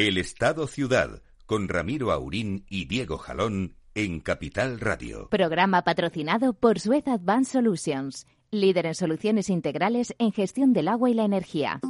El Estado Ciudad, con Ramiro Aurín y Diego Jalón en Capital Radio. Programa patrocinado por Suez Advanced Solutions, líder en soluciones integrales en gestión del agua y la energía.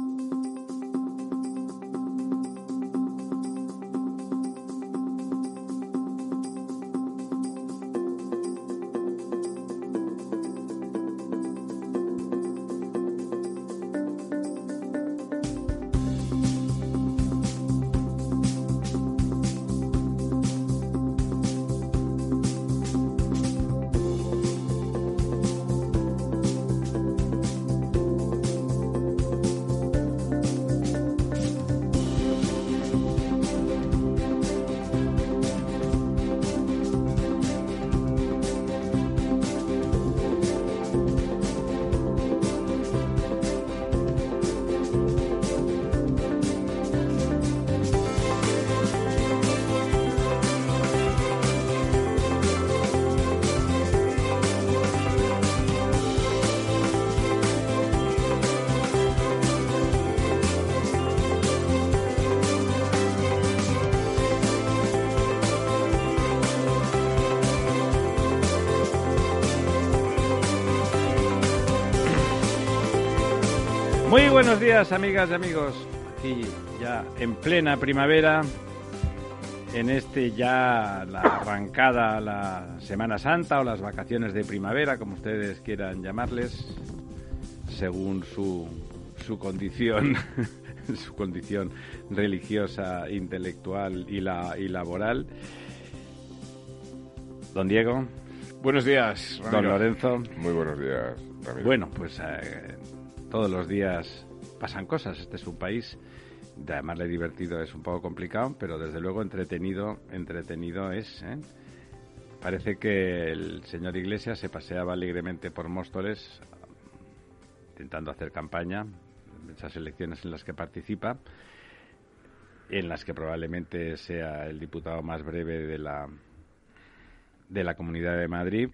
Buenos días, amigas y amigos. Aquí ya en plena primavera, en este ya la arrancada, la Semana Santa o las vacaciones de primavera, como ustedes quieran llamarles, según su, su condición, su condición religiosa, intelectual y, la, y laboral. Don Diego. Buenos días, Don. Lorenzo. Muy buenos días, Ramiro. Bueno, pues eh, todos los días pasan cosas. Este es un país, de llamarle divertido es un poco complicado, pero desde luego entretenido, entretenido es. ¿eh? Parece que el señor Iglesias se paseaba alegremente por Móstoles, intentando hacer campaña en esas elecciones en las que participa, en las que probablemente sea el diputado más breve de la de la Comunidad de Madrid,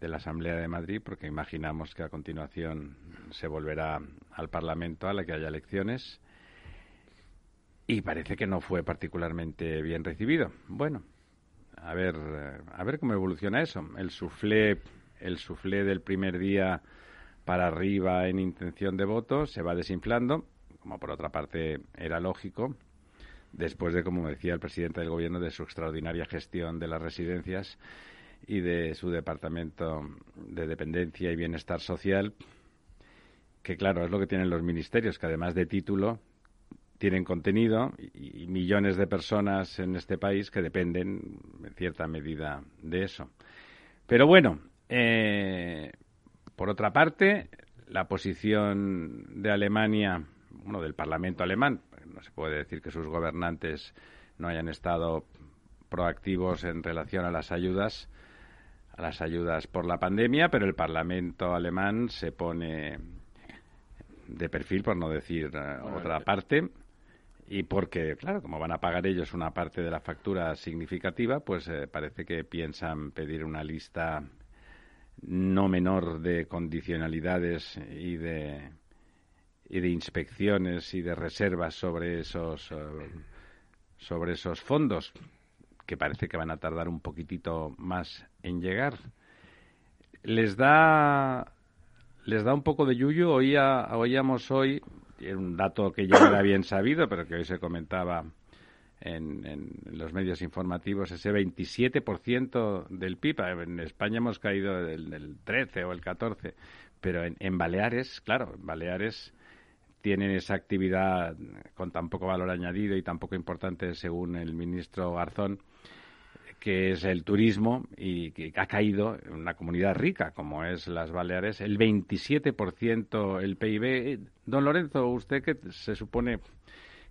de la Asamblea de Madrid, porque imaginamos que a continuación se volverá al Parlamento a la que haya elecciones. Y parece que no fue particularmente bien recibido. Bueno, a ver, a ver cómo evoluciona eso. El suflé, el suflé del primer día para arriba en intención de voto se va desinflando, como por otra parte era lógico, después de, como decía el presidente del gobierno, de su extraordinaria gestión de las residencias y de su departamento de dependencia y bienestar social, que claro, es lo que tienen los ministerios, que además de título tienen contenido y, millones de personas en este país que dependen en cierta medida de eso. Pero bueno, eh, por otra parte, la posición de Alemania, bueno, del Parlamento alemán, no se puede decir que sus gobernantes no hayan estado proactivos en relación a las ayudas, a las ayudas por la pandemia, pero el Parlamento alemán se pone de perfil, por no decir eh, otra parte, y porque, claro, como van a pagar ellos una parte de la factura significativa, pues eh, parece que piensan pedir una lista no menor de condicionalidades y de y de inspecciones y de reservas sobre esos eh, sobre esos fondos que parece que van a tardar un poquitito más en llegar. Les da les da un poco de yuyu. Oía, oíamos hoy un dato que ya era bien sabido, pero que hoy se comentaba en, en los medios informativos, ese 27% del PIB. En España hemos caído del, del 13 o el 14, pero en, en Baleares, claro, en Baleares tienen esa actividad con tan poco valor añadido y tan poco importante según el ministro Garzón, que es el turismo y que ha caído en una comunidad rica como es las Baleares, el 27% el PIB. Don Lorenzo, usted que se supone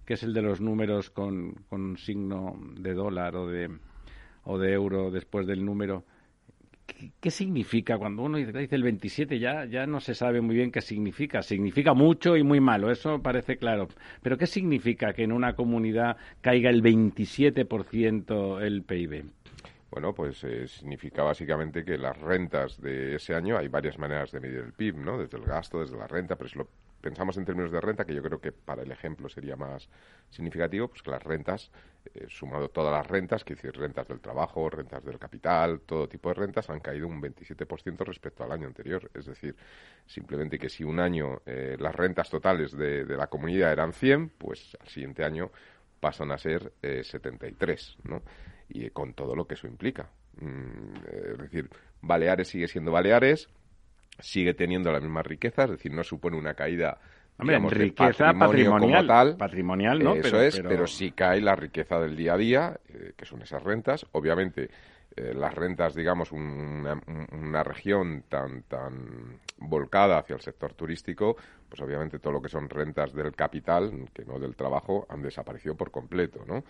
que es el de los números con, con signo de dólar o de, o de euro después del número, ¿qué, significa cuando uno dice el 27 ya, ya no se sabe muy bien qué significa? Significa mucho y muy malo, eso parece claro. Pero ¿qué significa que en una comunidad caiga el 27% el PIB? Bueno, pues eh, significa básicamente que las rentas de ese año, hay varias maneras de medir el PIB, ¿no? Desde el gasto, desde la renta, pero, es lo, pensamos en términos de renta, que yo creo que para el ejemplo sería más significativo, pues que las rentas, eh, sumado todas las rentas, que decir rentas del trabajo, rentas del capital, todo tipo de rentas, han caído un 27% respecto al año anterior. Es decir, simplemente que si un año eh, las rentas totales de, de, la comunidad eran 100, pues al siguiente año pasan a ser 73, ¿no? Y con todo lo que eso implica. Mm, es decir, Baleares sigue siendo Baleares, sigue teniendo la misma riqueza, es decir, no supone una caída Hombre, riqueza patrimonial, tal. patrimonial, ¿no? Eso es, pero... sí cae la riqueza del día a día, eh, que son esas rentas. Obviamente, eh, las rentas, digamos, una, una, región tan, tan volcada hacia el sector turístico, pues obviamente todo lo que son rentas del capital, que no del trabajo, han desaparecido por completo, ¿no?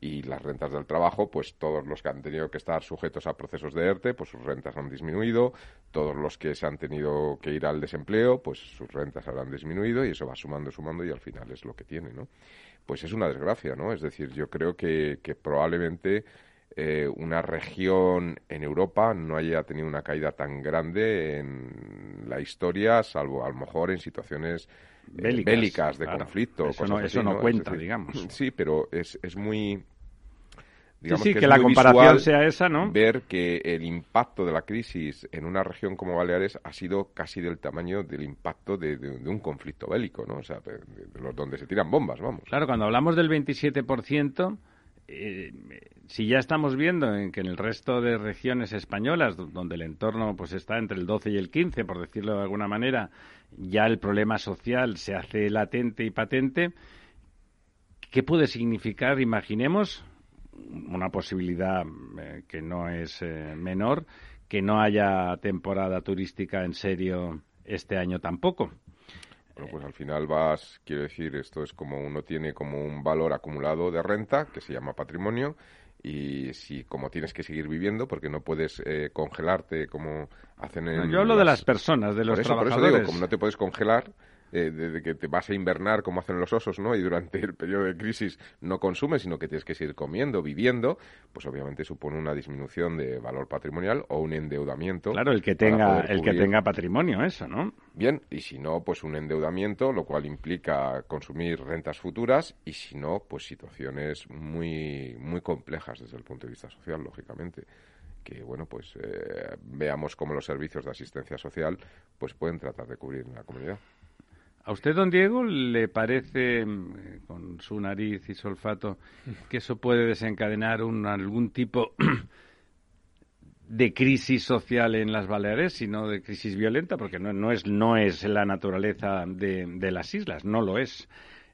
Y las rentas del trabajo, pues todos los que han tenido que estar sujetos a procesos de ERTE, pues sus rentas han disminuido, todos los que se han tenido que ir al desempleo, pues sus rentas habrán disminuido y eso va sumando, sumando y al final es lo que tiene, ¿no? Pues es una desgracia, ¿no? Es decir, yo creo que, que probablemente eh, una región en Europa no haya tenido una caída tan grande en la historia, salvo a lo mejor en situaciones eh, bélicas, de conflicto. Eso no, eso no cuenta, digamos. Sí, pero es, es muy... Digamos sí, que, la comparación sea esa, ¿no? Ver que el impacto de la crisis en una región como Baleares ha sido casi del tamaño del impacto de, un conflicto bélico, ¿no? O sea, de, los donde se tiran bombas, vamos. Claro, cuando hablamos del 27%, eh, si ya estamos viendo en que en el resto de regiones españolas, donde el entorno pues está entre el 12 y el 15, por decirlo de alguna manera, ya el problema social se hace latente y patente, ¿qué puede significar, imaginemos, una posibilidad eh, que no es eh, menor, que no haya temporada turística en serio este año tampoco? Bueno, pues al final vas, quiero decir, esto es como uno tiene como un valor acumulado de renta que se llama patrimonio y si como tienes que seguir viviendo porque no puedes eh, congelarte como hacen en yo hablo de las personas de los trabajadores. como no te puedes congelar eh, desde que te vas a invernar como hacen los osos, ¿no? Y durante el periodo de crisis no consumes, sino que tienes que seguir comiendo, viviendo, pues obviamente supone una disminución de valor patrimonial o un endeudamiento. Claro, el que tenga el que tenga patrimonio, eso, ¿no? Bien, y si no, pues un endeudamiento, lo cual implica consumir rentas futuras y si no, pues situaciones muy muy complejas desde el punto de vista social, lógicamente que bueno pues eh, veamos cómo los servicios de asistencia social pues pueden tratar de cubrir en la comunidad. ¿A usted, don Diego, le parece, mm, con su nariz y su olfato, que eso puede desencadenar un, algún tipo de crisis social en las Baleares, sino de crisis violenta? Porque no, es, no es la naturaleza de, las islas, no lo es.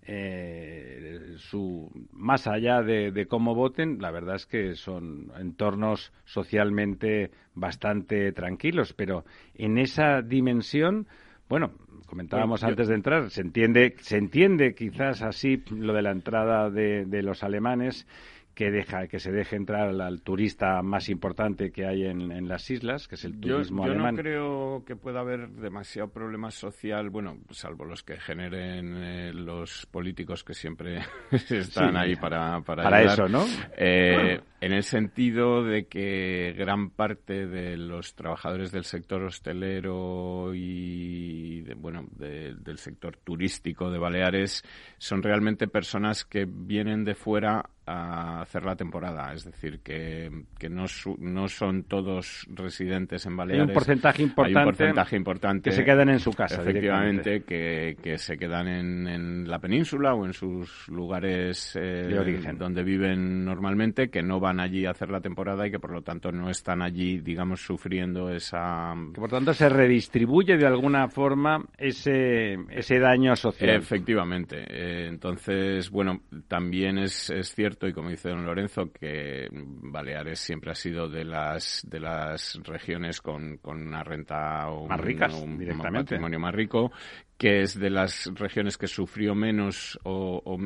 Eh, su, más allá de, cómo voten, la verdad es que son entornos socialmente bastante tranquilos, pero en esa dimensión, bueno, comentábamos antes de entrar, se entiende, se entiende quizás así lo de la entrada de, de los alemanes que deja que se deje entrar al, turista más importante que hay en, las islas, que es el turismo alemán. Yo no creo que pueda haber demasiado problema social, bueno, salvo los que generen eh, los políticos que siempre están ahí para para, para eso, ¿no? Eh, en el sentido de que gran parte de los trabajadores del sector hostelero y bueno del sector turístico de Baleares son realmente personas que vienen de fuera a hacer la temporada, es decir, que, que no, no son todos residentes en Baleares. Hay un porcentaje importante, Hay un porcentaje importante que se quedan en su casa. Efectivamente, que, que, se quedan en, en, la península o en sus lugares eh, de origen. donde viven normalmente, que no van allí a hacer la temporada y que por lo tanto no están allí, digamos, sufriendo esa... Que por tanto se redistribuye de alguna forma ese, ese daño social. Efectivamente. Eh, entonces, bueno, también es, es cierto y como dice don Lorenzo, que Baleares siempre ha sido de las de las regiones con, con una renta más ricas, un, patrimonio más rico, que es de las regiones que sufrió menos o,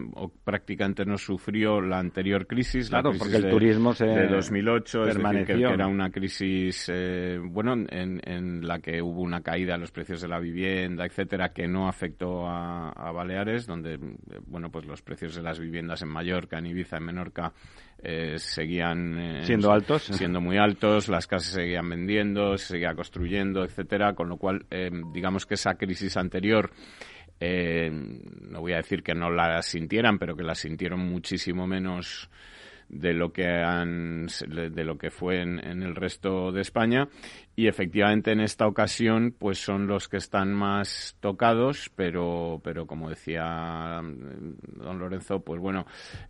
prácticamente no sufrió la anterior crisis. Claro, la crisis porque el de, turismo se de 2008, permaneció. Es decir, que, era una crisis, eh, bueno, en, en, la que hubo una caída en los precios de la vivienda, etcétera, que no afectó a, a Baleares, donde, bueno, pues los precios de las viviendas en Mallorca, en Ibiza, en Menorca, eh, seguían eh, siendo altos, siendo muy altos, las casas seguían vendiendo, se seguía construyendo, etcétera, con lo cual, eh, digamos que esa crisis anterior eh, no voy a decir que no la sintieran, pero que la sintieron muchísimo menos de lo que han de lo que fue en, el resto de España. Y efectivamente en esta ocasión pues son los que están más tocados pero pero como decía don Lorenzo pues bueno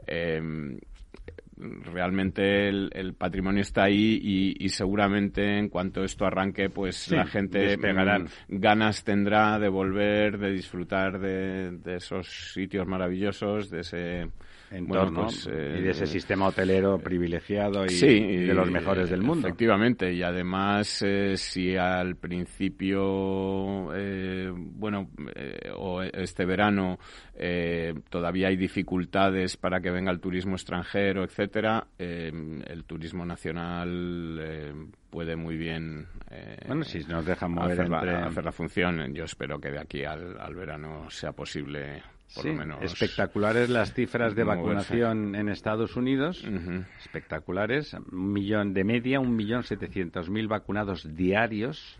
eh, realmente el, patrimonio está ahí y, seguramente en cuanto esto arranque, pues la gente mm, ganas tendrá de volver, de disfrutar de, de esos sitios maravillosos, de ese entornos pues, y de ese eh, sistema hotelero privilegiado y, de los mejores del mundo. Efectivamente, y además eh, si al principio, eh, bueno, o este verano todavía hay dificultades para que venga el turismo extranjero, etcétera, el turismo nacional puede muy bien bueno si nos dejan mover hacer, la, hacer la función yo espero que de aquí al, al verano sea posible sí, espectaculares las cifras de vacunación en Estados Unidos, espectaculares, un millón de media, un millón setecientos mil vacunados diarios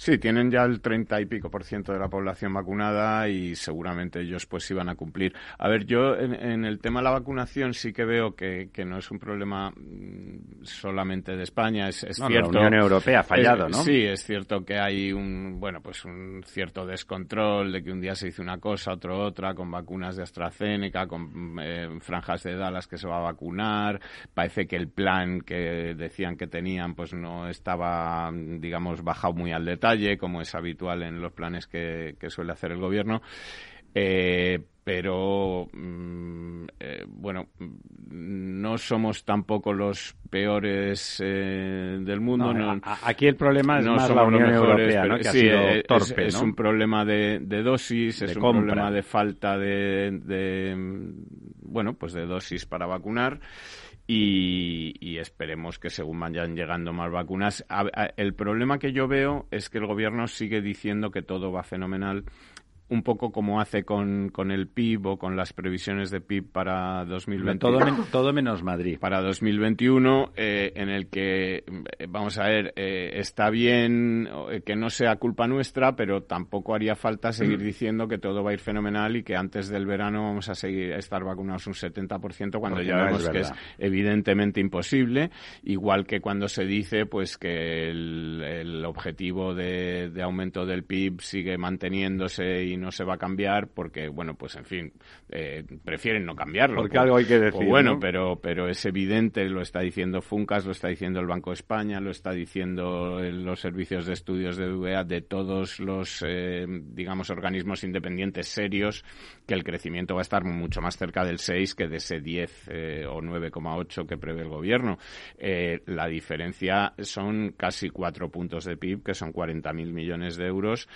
Sí, tienen ya el treinta y pico por ciento de la población vacunada y seguramente ellos pues iban a cumplir. A ver, yo en, el tema de la vacunación sí que veo que, no es un problema mm, solamente de España, es, cierto. La Unión Europea ha fallado, ¿no? Sí, es cierto que hay un, bueno, pues un cierto descontrol de que un día se dice una cosa, otro otra, con vacunas de AstraZeneca, con eh, franjas de Dallas que se va a vacunar. Parece que el plan que decían que tenían pues no estaba, digamos, bajado muy al detalle como es habitual en los planes que, suele hacer el gobierno. Eh, pero mm, eh, bueno, no somos tampoco los peores eh, del mundo. aquí el problema es más la Unión Europea, ¿no? que ha sido torpe, es, un problema de, dosis, es un problema de falta de, de, bueno, pues de dosis para vacunar. Y, esperemos que según vayan llegando más vacunas. el problema que yo veo es que el gobierno sigue diciendo que todo va fenomenal un poco como hace con, con, el PIB o con las previsiones de PIB para 2021. Todo, todo menos Madrid. Para 2021, eh, en el que, eh, vamos a ver, eh, está bien que no sea culpa nuestra, pero tampoco haría falta seguir mm. diciendo que todo va a ir fenomenal y que antes del verano vamos a seguir a estar vacunados un 70% cuando ya vemos que es evidentemente imposible. Igual que cuando se dice pues que el, el objetivo de, de aumento del PIB sigue manteniéndose y no se va a cambiar porque, bueno, pues en fin, eh, prefieren no cambiarlo. Porque algo hay que decir. Pues bueno, pero, pero es evidente, lo está diciendo Funcas, lo está diciendo el Banco de España, lo está diciendo los servicios de estudios de UEA, de todos los, eh, digamos, organismos independientes serios, que el crecimiento va a estar mucho más cerca del 6 que de ese 10 eh, o 9,8 que prevé el gobierno. la diferencia son casi cuatro puntos de PIB, que son 40.000 millones de euros,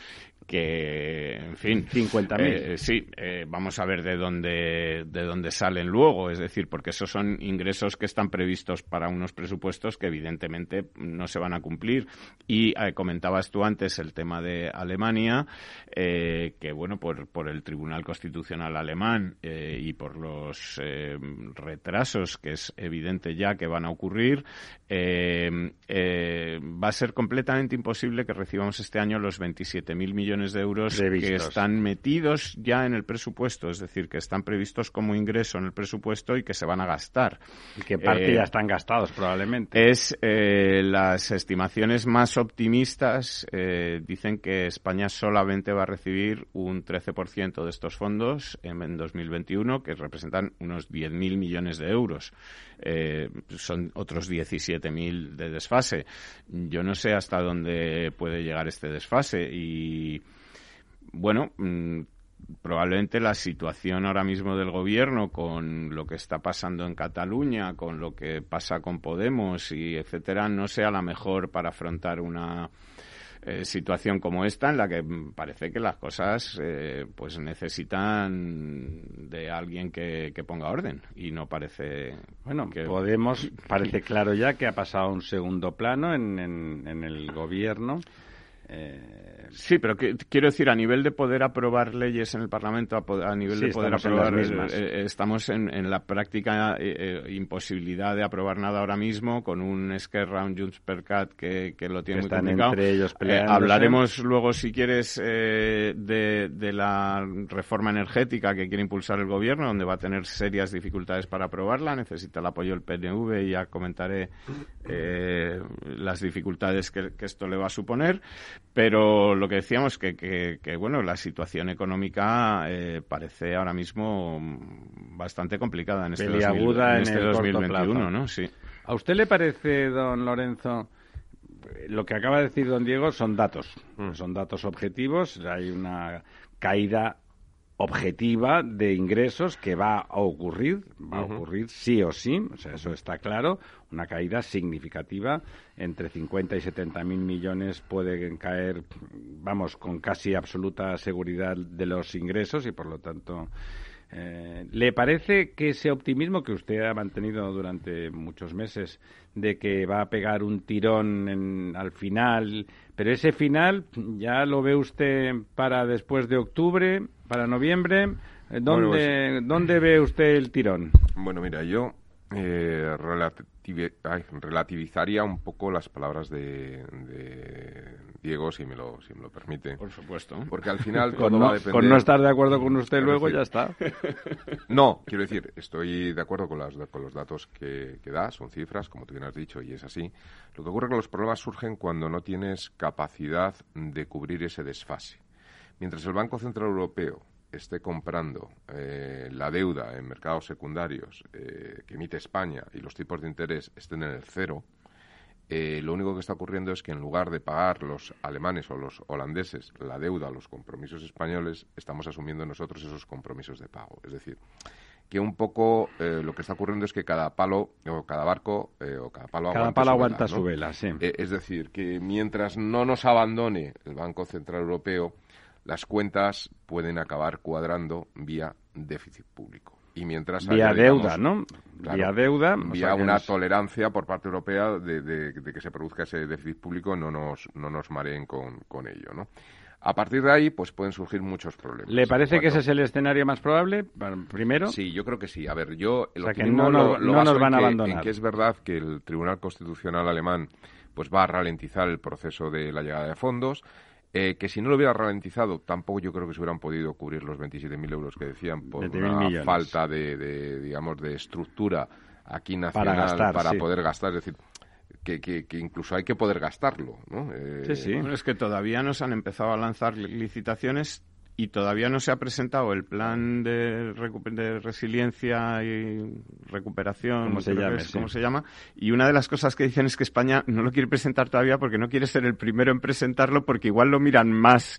que, en fin, 50.000. Eh, sí, eh, vamos a ver de dónde de dónde salen luego, es decir, porque esos son ingresos que están previstos para unos presupuestos que evidentemente no se van a cumplir. Y eh, comentabas tú antes el tema de Alemania, que bueno, por, por el Tribunal Constitucional alemán y por los retrasos que es evidente ya que van a ocurrir, va a ser completamente imposible que recibamos este año los 27.000 millones de euros que están metidos ya en el presupuesto, es decir, que están previstos como ingreso en el presupuesto y que se van a gastar. Y que parte ya eh, están gastados probablemente. Es eh, las estimaciones más optimistas eh, dicen que España solamente va a recibir un 13% de estos fondos en, en 2021, que representan unos 10.000 millones de euros. son otros 17.000 de desfase. Yo no sé hasta dónde puede llegar este desfase y bueno, mm, probablemente la situación ahora mismo del gobierno con lo que está pasando en Cataluña, con lo que pasa con Podemos y etcétera, no sea la mejor para afrontar una eh, situación como esta en la que parece que las cosas eh, pues necesitan de alguien que, ponga orden. Y no parece bueno que Podemos parece claro ya que ha pasado a un segundo plano en, en el gobierno eh, Sí, pero quiero decir, a nivel de poder aprobar leyes en el Parlamento, a, nivel de poder aprobar, eh, eh, estamos en, la práctica eh, imposibilidad de aprobar nada ahora mismo con un Round Junts per Cat que, que lo tiene muy complicado. Entre ellos hablaremos luego, si quieres, de, de, la reforma energética que quiere impulsar el Gobierno, donde va a tener serias dificultades para aprobarla. Necesita el apoyo del PNV y ya comentaré las dificultades que, que esto le va a suponer. Pero lo que decíamos que, que, bueno, la situación económica eh, parece ahora mismo bastante complicada en este, en este 2021, ¿no? Sí. ¿A usted le parece, don Lorenzo, lo que acaba de decir don Diego son datos, mm. son datos objetivos, hay una caída objetiva de ingresos que va a ocurrir, va a ocurrir sí o sí, o sea, eso está claro, una caída significativa, entre 50 y 70 mil millones pueden caer, vamos, con casi absoluta seguridad de los ingresos y por lo tanto eh, ¿Le parece que ese optimismo que usted ha mantenido durante muchos meses de que va a pegar un tirón al final, pero ese final ya lo ve usted para después de octubre, para noviembre? ¿Dónde, pues ¿dónde ve usted el tirón? Bueno, mira, yo eh, relativizaría un poco las palabras de, Diego, si me, lo, si me lo permite. Por supuesto. Porque al final con, no, con no estar de acuerdo con usted luego ya está. No, quiero decir, estoy de acuerdo con, las, con los datos que, que da, son cifras, como tú bien has dicho, y es así. Lo que ocurre es que los problemas surgen cuando no tienes capacidad de cubrir ese desfase. Mientras el Banco Central Europeo esté comprando eh, la deuda en mercados secundarios eh, que emite España y los tipos de interés estén en el cero, eh, lo único que está ocurriendo es que en lugar de pagar los alemanes o los holandeses la deuda, los compromisos españoles, estamos asumiendo nosotros esos compromisos de pago. Es decir, que un poco lo que está ocurriendo es que cada palo o cada barco o cada palo cada aguanta, palo su, aguanta vela, su vela. Sí. es decir, que mientras no nos abandone el Banco Central Europeo, las cuentas pueden acabar cuadrando vía déficit público. Y mientras vía deuda, ¿no? vía deuda, vía una tolerancia por parte europea de, que se produzca ese déficit público, no nos no nos mareen con, con ello, ¿no? A partir de ahí, pues pueden surgir muchos problemas. ¿Le parece que ese es el escenario más probable, primero? Sí, yo creo que sí. A ver, yo... o sea, que no, nos van a abandonar. En que es verdad que el Tribunal Constitucional alemán pues va a ralentizar el proceso de la llegada de fondos. Eh, que si no lo hubiera ralentizado, tampoco yo creo que se hubieran podido cubrir los 27.000 euros que decían por una falta de, digamos, de estructura aquí nacional para, poder gastar. Es decir, que, que, incluso hay que poder gastarlo. ¿no? sí, sí. Eh, es que todavía no se han empezado a lanzar licitaciones y todavía no se ha presentado el plan de, de resiliencia y recuperación, ¿Cómo se, llama, se llama. Y una de las cosas que dicen es que España no lo quiere presentar todavía porque no quiere ser el primero en presentarlo porque igual lo miran más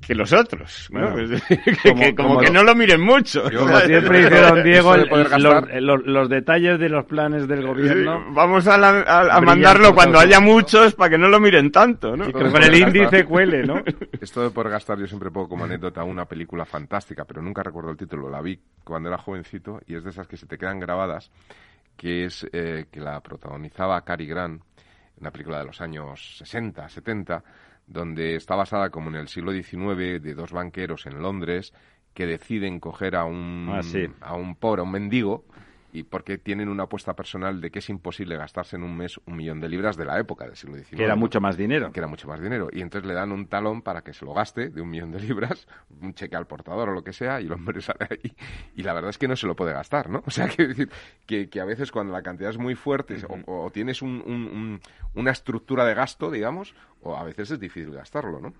que los otros. Pues, como, que, no lo miren mucho. como siempre dice don Diego, los, detalles de los planes del gobierno. vamos a, mandarlo cuando haya muchos para que no lo miren tanto, ¿no? Y que con el índice cuele, ¿no? Esto de poder gastar, yo siempre pongo como anécdota una película fantástica, pero nunca recuerdo el título. La vi cuando era jovencito y es de esas que se te quedan grabadas, que es eh, que la protagonizaba Cary Grant, una película de los años 60, 70 donde está basada como en el siglo XIX de dos banqueros en Londres que deciden coger a un, ah, a un pobre, a un mendigo, y porque tienen una apuesta personal de que es imposible gastarse en un mes un millón de libras de la época del siglo XIX. Que era mucho más dinero. Que era mucho más dinero. Y entonces le dan un talón para que se lo gaste de un millón de libras, un cheque al portador o lo que sea, y el hombre sale ahí. Y la verdad es que no se lo puede gastar, ¿no? O sea, que, decir, que, que a veces cuando la cantidad es muy fuerte o, tienes un, una estructura de gasto, digamos, o a veces es difícil gastarlo, ¿no?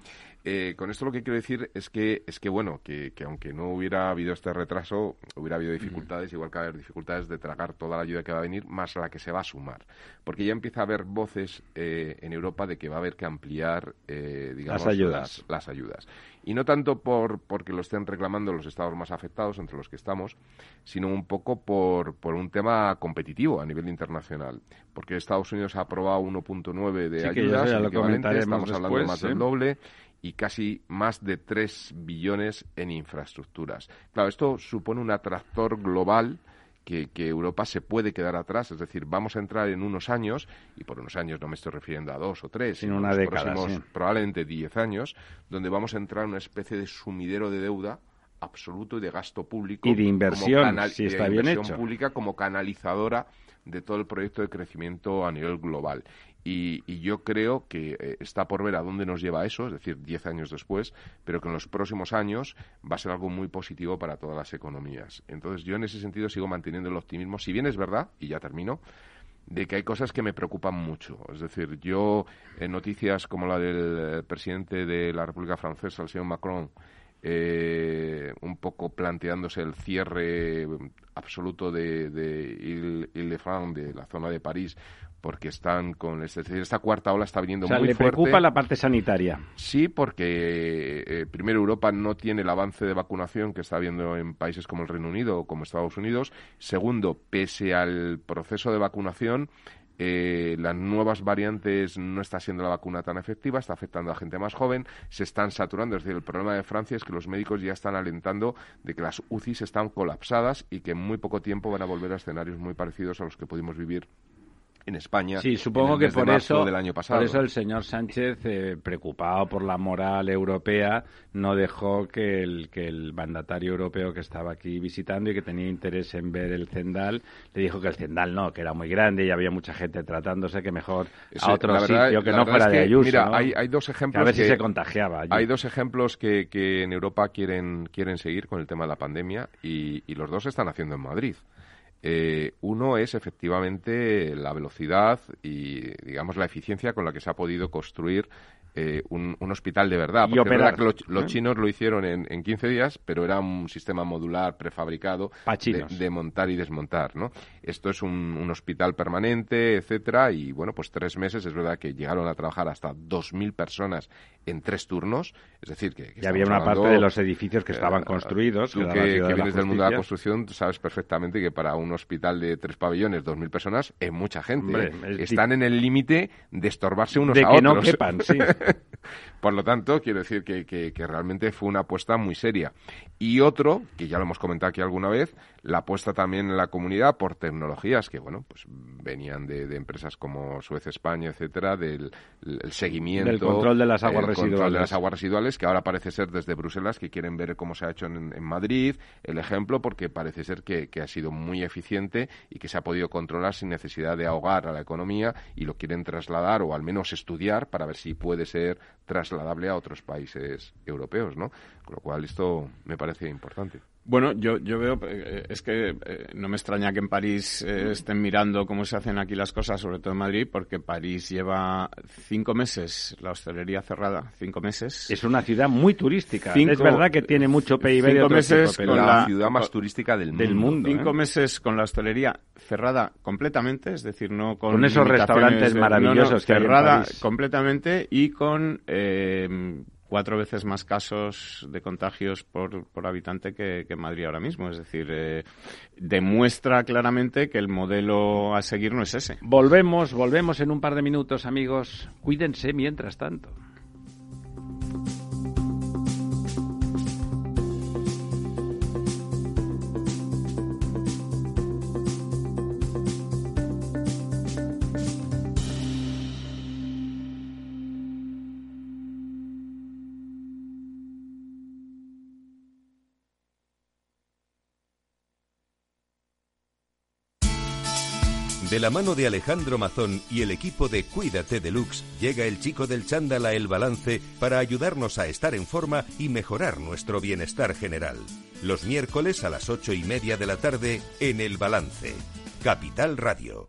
Eh, con esto lo que quiero decir es que, es que bueno, que, aunque no hubiera habido este retraso, hubiera habido dificultades, igual que va a haber dificultades de tragar toda la ayuda que va a venir, más la que se va a sumar. Porque ya empieza a haber voces eh, en Europa de que va a haber que ampliar, eh, digamos, las ayudas. Las, ayudas. Y no tanto por porque lo estén reclamando los estados más afectados, entre los que estamos, sino un poco por, por un tema competitivo a nivel internacional. Porque Estados Unidos ha aprobado 1.9 de ayudas, estamos hablando más del doble y casi más de 3 billones en infraestructuras. Claro, esto supone un atractor global que, Europa se puede quedar atrás. Es decir, vamos a entrar en unos años, y por unos años no me estoy refiriendo a dos o tres, sino una década, próximos, probablemente diez años, donde vamos a entrar en una especie de sumidero de deuda absoluto y de gasto público y de inversión, si está bien inversión pública como canalizadora de todo el proyecto de crecimiento a nivel global. Y, yo creo que eh, está por ver a dónde nos lleva eso, es decir, 10 años después, pero que en los próximos años va a ser algo muy positivo para todas las economías. Entonces, yo en ese sentido sigo manteniendo el optimismo, si bien es verdad, y ya termino, de que hay cosas que me preocupan mucho. Es decir, yo en noticias como la del eh, presidente de la República Francesa, el señor Macron, eh, un poco planteándose el cierre absoluto de, de Ile-de-France, de la zona de París, porque están con es decir, esta cuarta ola está viniendo o sea, muy le preocupa la parte sanitaria. Sí, porque eh, primero Europa no tiene el avance de vacunación que está habiendo en países como el Reino Unido o como Estados Unidos. Segundo, pese al proceso de vacunación, eh, las nuevas variantes no está siendo la vacuna tan efectiva, está afectando a gente más joven, se están saturando. Es decir, el problema de Francia es que los médicos ya están alentando de que las UCIs están colapsadas y que en muy poco tiempo van a volver a escenarios muy parecidos a los que pudimos vivir en España. Sí, supongo que por eso, del año pasado. por eso el señor Sánchez, eh, preocupado por la moral europea, no dejó que el, que el mandatario europeo que estaba aquí visitando y que tenía interés en ver el Zendal, le dijo que el Zendal no, que era muy grande y había mucha gente tratándose, que mejor a otro sitio que no fuera de Ayuso. Mira, hay, hay, dos ejemplos. a ver si se contagiaba. Hay dos ejemplos que, que en Europa quieren, quieren seguir con el tema de la pandemia y, y los dos se están haciendo en Madrid. Eh, uno es efectivamente la velocidad y, digamos, la eficiencia con la que se ha podido construir eh, un, hospital de verdad. Porque verdad que los, chinos lo hicieron en, en, 15 días, pero era un sistema modular prefabricado de, montar y desmontar, ¿no? Esto es un, hospital permanente, etcétera, y bueno, pues tres meses es verdad que llegaron a trabajar hasta 2.000 personas en tres turnos, es decir, que... y había una parte de los edificios que estaban eh, construidos. Tú que, vienes del mundo de la construcción sabes perfectamente que para un hospital de tres pabellones, 2.000 personas, es mucha gente. ¿eh? Están en el límite de estorbarse unos de a que otros. no quepan, sí. Por lo tanto, quiero decir que, realmente fue una apuesta muy seria. Y otro, que ya lo hemos comentado aquí alguna vez, la apuesta también en la comunidad por tecnologías que, bueno, pues venían de, empresas como Suez España, etcétera, del seguimiento. Del control de las aguas residuales. de las aguas residuales, que ahora parece ser desde Bruselas que quieren ver cómo se ha hecho en, Madrid, el ejemplo, porque parece ser que, que ha sido muy eficiente y que se ha podido controlar sin necesidad de ahogar a la economía y lo quieren trasladar o al menos estudiar para ver si puede ser trasladable a otros países europeos, ¿no? Con lo cual esto me parece importante. Bueno, yo, yo veo, eh, es que eh, no me extraña que en París eh, estén mirando cómo se hacen aquí las cosas, sobre todo en Madrid, porque París lleva cinco meses la hostelería cerrada, cinco meses. Es una ciudad muy turística. es verdad que tiene mucho PIB cinco meses con la ciudad más turística del, mundo. Cinco meses con la hostelería cerrada completamente, es decir, no con, con esos restaurantes maravillosos que cerrada hay completamente y con cuatro veces más casos de contagios por, por habitante que, Madrid ahora mismo. Es decir, eh, demuestra claramente que el modelo a seguir no es ese. Volvemos, volvemos en un par de minutos, amigos. Cuídense mientras tanto. De la mano de Alejandro Mazón y el equipo de Cuídate Deluxe, llega el chico del chándal a El Balance para ayudarnos a estar en forma y mejorar nuestro bienestar general. Los miércoles a las ocho y media de la tarde en El Balance. Capital Radio.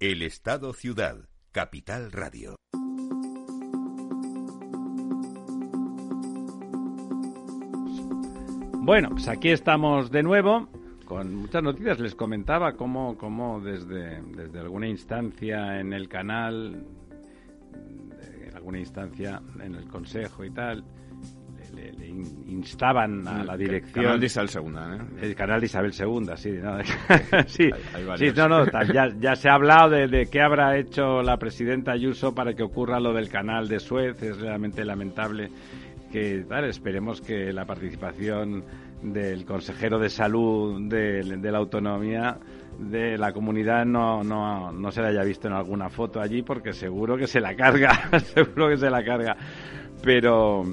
El Estado Ciudad, Capital Radio. Bueno, pues aquí estamos de nuevo con muchas noticias. Les comentaba cómo, cómo desde, desde alguna instancia en el canal, en alguna instancia en el Consejo y tal, le, instaban a la dirección. El canal de Isabel II, ¿eh? El canal de Isabel II, sí. No, sí, sí, no, no, ya, ya se ha hablado de, de, qué habrá hecho la presidenta Ayuso para que ocurra lo del canal de Suez. Es realmente lamentable que, tal, esperemos que la participación del consejero de salud de, de la autonomía de la comunidad no, no, no se la haya visto en alguna foto allí porque seguro que se la carga, seguro que se la carga. Pero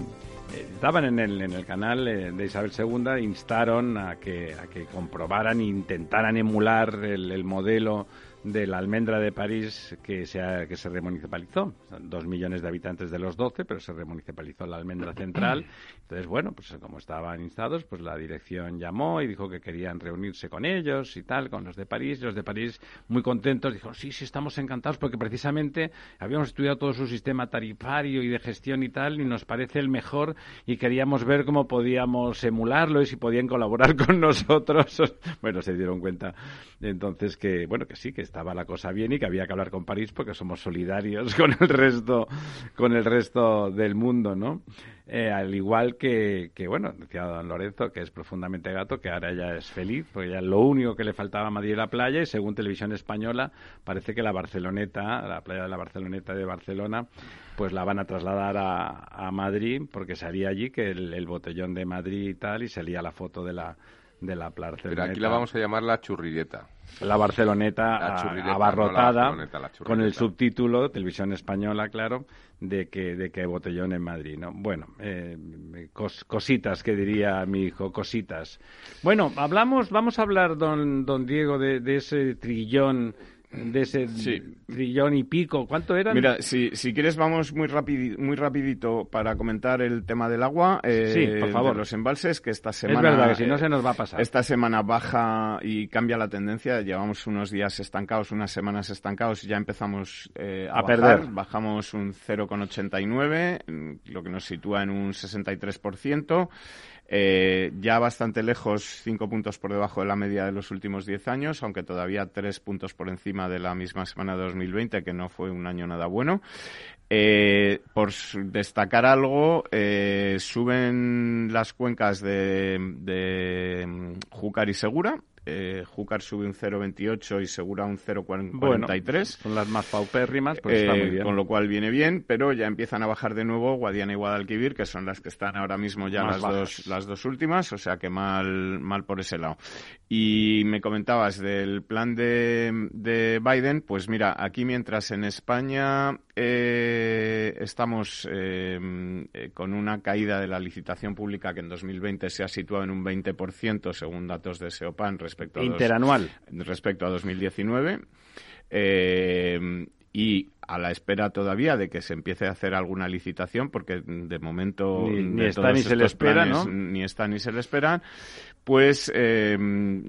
estaban en el, en el canal eh, de Isabel II, instaron a que, a que comprobaran e intentaran emular el, el modelo de la almendra de París que se, ha, que se remunicipalizó. dos millones de habitantes de los doce, pero se remunicipalizó la almendra central. Entonces, bueno, pues como estaban instados, pues la dirección llamó y dijo que querían reunirse con ellos y tal, con los de París. Los de París, muy contentos, dijeron, sí, sí, estamos encantados porque precisamente habíamos estudiado todo su sistema tarifario y de gestión y tal y nos parece el mejor y queríamos ver cómo podíamos emularlo y si podían colaborar con nosotros. bueno, se dieron cuenta entonces que, bueno, que sí, que estaba la cosa bien y que había que hablar con París porque somos solidarios con el resto, con el resto del mundo, ¿no? Eh, al igual que, que, bueno, decía don Lorenzo, que es profundamente gato, que ahora ya es feliz, porque ya lo único que le faltaba a Madrid era la playa, y según Televisión Española, parece que la Barceloneta, la playa de la Barceloneta de Barcelona, pues la van a trasladar a, a Madrid, porque salía allí que el, el botellón de Madrid y tal, y salía la foto de la, de la. Pero aquí la vamos a llamar la churrireta. La Barceloneta La churrireta, abarrotada no la Barceloneta, la churrireta. con el subtítulo, televisión española, claro, de que, de que botellón en Madrid, ¿no? Bueno, eh, cos- cositas que diría mi hijo, cositas. Bueno, hablamos, vamos a hablar, don, don Diego, de, de ese trillón, de ese Sí. trillón y pico. ¿Cuánto eran? Mira, si, si quieres vamos muy, rapidi- muy rapidito para comentar el tema del agua. eh, Sí, por favor. de los embalses, que esta es semana... verdad que si no eh, se nos va a pasar. Esta semana baja y cambia la tendencia. Llevamos unos días estancados, unas semanas estancados y ya empezamos eh, a, A bajar. perder. Bajamos un 0,89, mm, lo que nos sitúa en un 63%. Eh, ya bastante lejos, cinco puntos por debajo de la media de los últimos 10 años, aunque todavía tres puntos por encima de la misma semana de 2020, que no fue un año nada bueno. Eh, por destacar algo, eh, suben las cuencas de, de mm, Júcar y Segura. Eh, Júcar sube un 0,28 y Segura un 0,43. son las más paupérrimas, pues está Eh, muy bien. Con lo cual viene bien, pero ya empiezan a bajar de nuevo Guadiana y Guadalquivir, que son las que están ahora mismo ya Más las bajas. dos, las dos últimas, o sea que mal, mal por ese lado. Y me comentabas del plan de, de Biden, pues mira, aquí mientras en España eh, estamos eh, eh, con una caída de la licitación pública que en 2020 se ha situado en un 20% según datos de SEOPAN respecto a dos- Interanual. respecto a 2019 eh, y a la espera todavía de que se empiece a hacer alguna licitación porque de momento Ni- está ni se le espera, planes, ¿no? ni está ni se le esperan pues eh,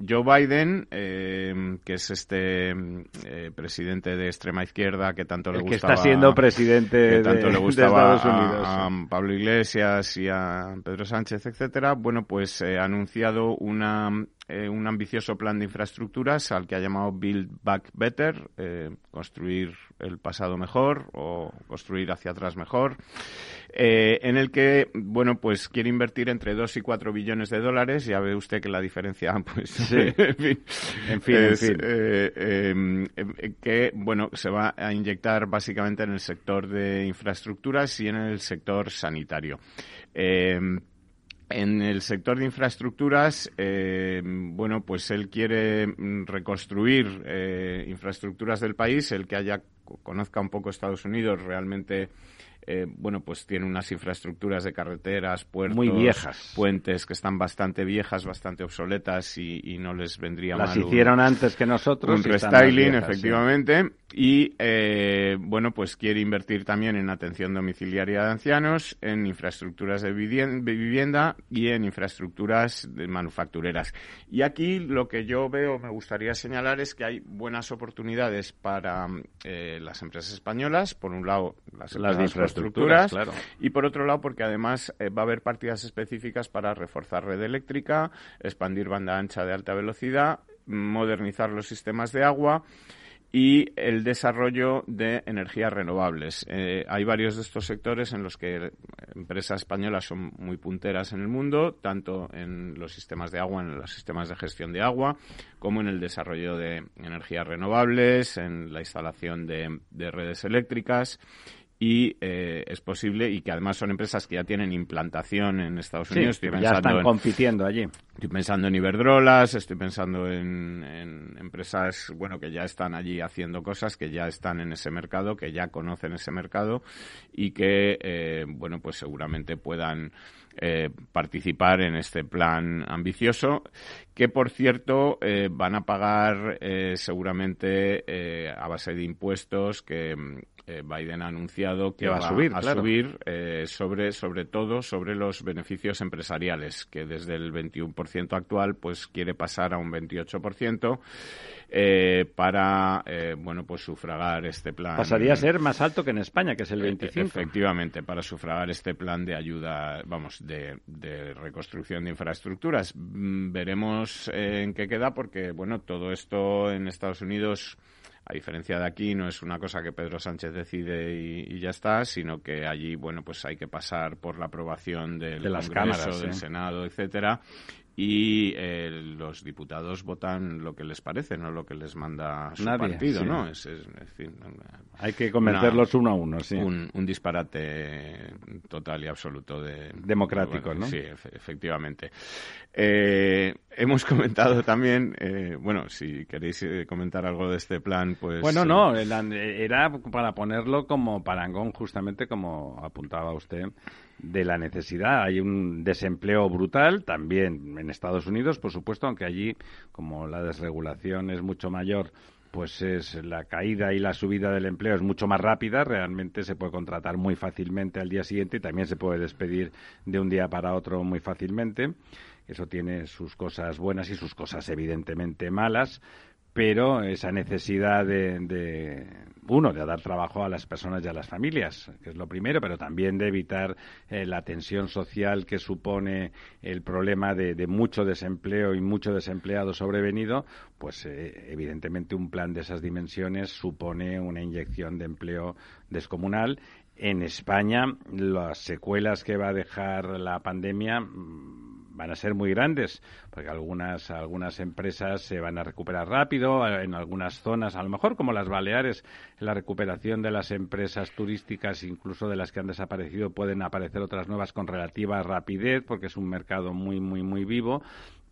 Joe Biden eh, que es este eh, presidente de extrema izquierda que tanto le El que gustaba está siendo presidente que tanto de, le de gustaba Estados Unidos. a, a Pablo Iglesias y a Pedro Sánchez, etcétera, bueno, pues eh, ha anunciado una, eh, un ambicioso plan de infraestructuras al que ha llamado Build Back Better, eh, construir el pasado mejor o construir hacia atrás mejor, eh, en el que, bueno, pues quiere invertir entre 2 y 4 billones de dólares. Ya ve usted que la diferencia, pues, Sí. en fin, En fin, en es, fin. eh, eh, que bueno se va a inyectar básicamente en el sector de infraestructuras y en el sector sanitario. En el sector de infraestructuras, eh, bueno, pues él quiere reconstruir eh, infraestructuras del país, el que haya conozca un poco Estados Unidos realmente eh, bueno, pues tiene unas infraestructuras de carreteras, puertos, Muy viejas. puentes que están bastante viejas, bastante obsoletas y, no les vendría Las mal. hicieron antes que nosotros. Un restyling, efectivamente. Y, eh, bueno, pues quiere invertir también en atención domiciliaria de ancianos, en infraestructuras de vivienda y en infraestructuras de manufactureras. Y aquí lo que yo veo, me gustaría señalar, es que hay buenas oportunidades para eh, las empresas españolas. Por un lado, las, las infraestructuras. Y por otro lado, porque además eh, va a haber partidas específicas para reforzar red eléctrica, expandir banda ancha de alta velocidad, modernizar los sistemas de agua y el desarrollo de energías renovables. Eh, hay varios de estos sectores en los que empresas españolas son muy punteras en el mundo, tanto en los sistemas de agua, en los sistemas de gestión de agua, como en el desarrollo de energías renovables, en la instalación de redes eléctricas y eh, es posible y que además son empresas que ya tienen implantación en Estados Unidos. estoy ya están compitiendo allí. Estoy pensando en Iberdrolas, estoy pensando en, empresas bueno que ya están allí haciendo cosas, que ya están en ese mercado, que ya conocen ese mercado y que eh, bueno pues seguramente puedan eh, participar en este plan ambicioso, que por cierto eh, van a pagar eh, seguramente a base de impuestos que Biden ha anunciado que, va, a subir, a subir sobre, sobre todo sobre los beneficios empresariales, que desde el 21% actual pues quiere pasar a un 28% eh, para eh, bueno pues sufragar este plan. Pasaría a ser más alto que en España, que es el 25. Efectivamente, para sufragar este plan de ayuda, vamos, de, reconstrucción de infraestructuras. Mm, veremos eh, en qué queda, porque bueno, todo esto en Estados Unidos a diferencia de aquí, no es una cosa que Pedro Sánchez decide y, ya está, sino que allí, bueno, pues hay que pasar por la aprobación del de las cámaras, del Senado, etcétera, y eh, los diputados votan lo que les parece, no lo que les manda su partido, ¿no? Es, Hay que convencerlos uno a uno, sí. Un, disparate total y absoluto de... Democrático, ¿no? Sí, efectivamente. Eh, hemos comentado también, eh, bueno, si queréis comentar algo de este plan, pues... Bueno, no, era para ponerlo como parangón, justamente como apuntaba usted, de la necesidad. Hay un desempleo brutal también en Estados Unidos, por supuesto, aunque allí, como la desregulación es mucho mayor, pues es la caída y la subida del empleo es mucho más rápida, realmente se puede contratar muy fácilmente al día siguiente y también se puede despedir de un día para otro muy fácilmente. Eso tiene sus cosas buenas y sus cosas evidentemente malas, pero esa necesidad de, uno, de dar trabajo a las personas y a las familias, que es lo primero, pero también de evitar eh, la tensión social que supone el problema de, mucho desempleo y mucho desempleado sobrevenido, pues eh, evidentemente un plan de esas dimensiones supone una inyección de empleo descomunal. En España, las secuelas que va a dejar la pandemia mm, van a ser muy grandes, porque algunas, algunas empresas se van a recuperar rápido, en algunas zonas, a lo mejor como las Baleares, la recuperación de las empresas turísticas, incluso de las que han desaparecido, pueden aparecer otras nuevas con relativa rapidez, porque es un mercado muy, muy, muy vivo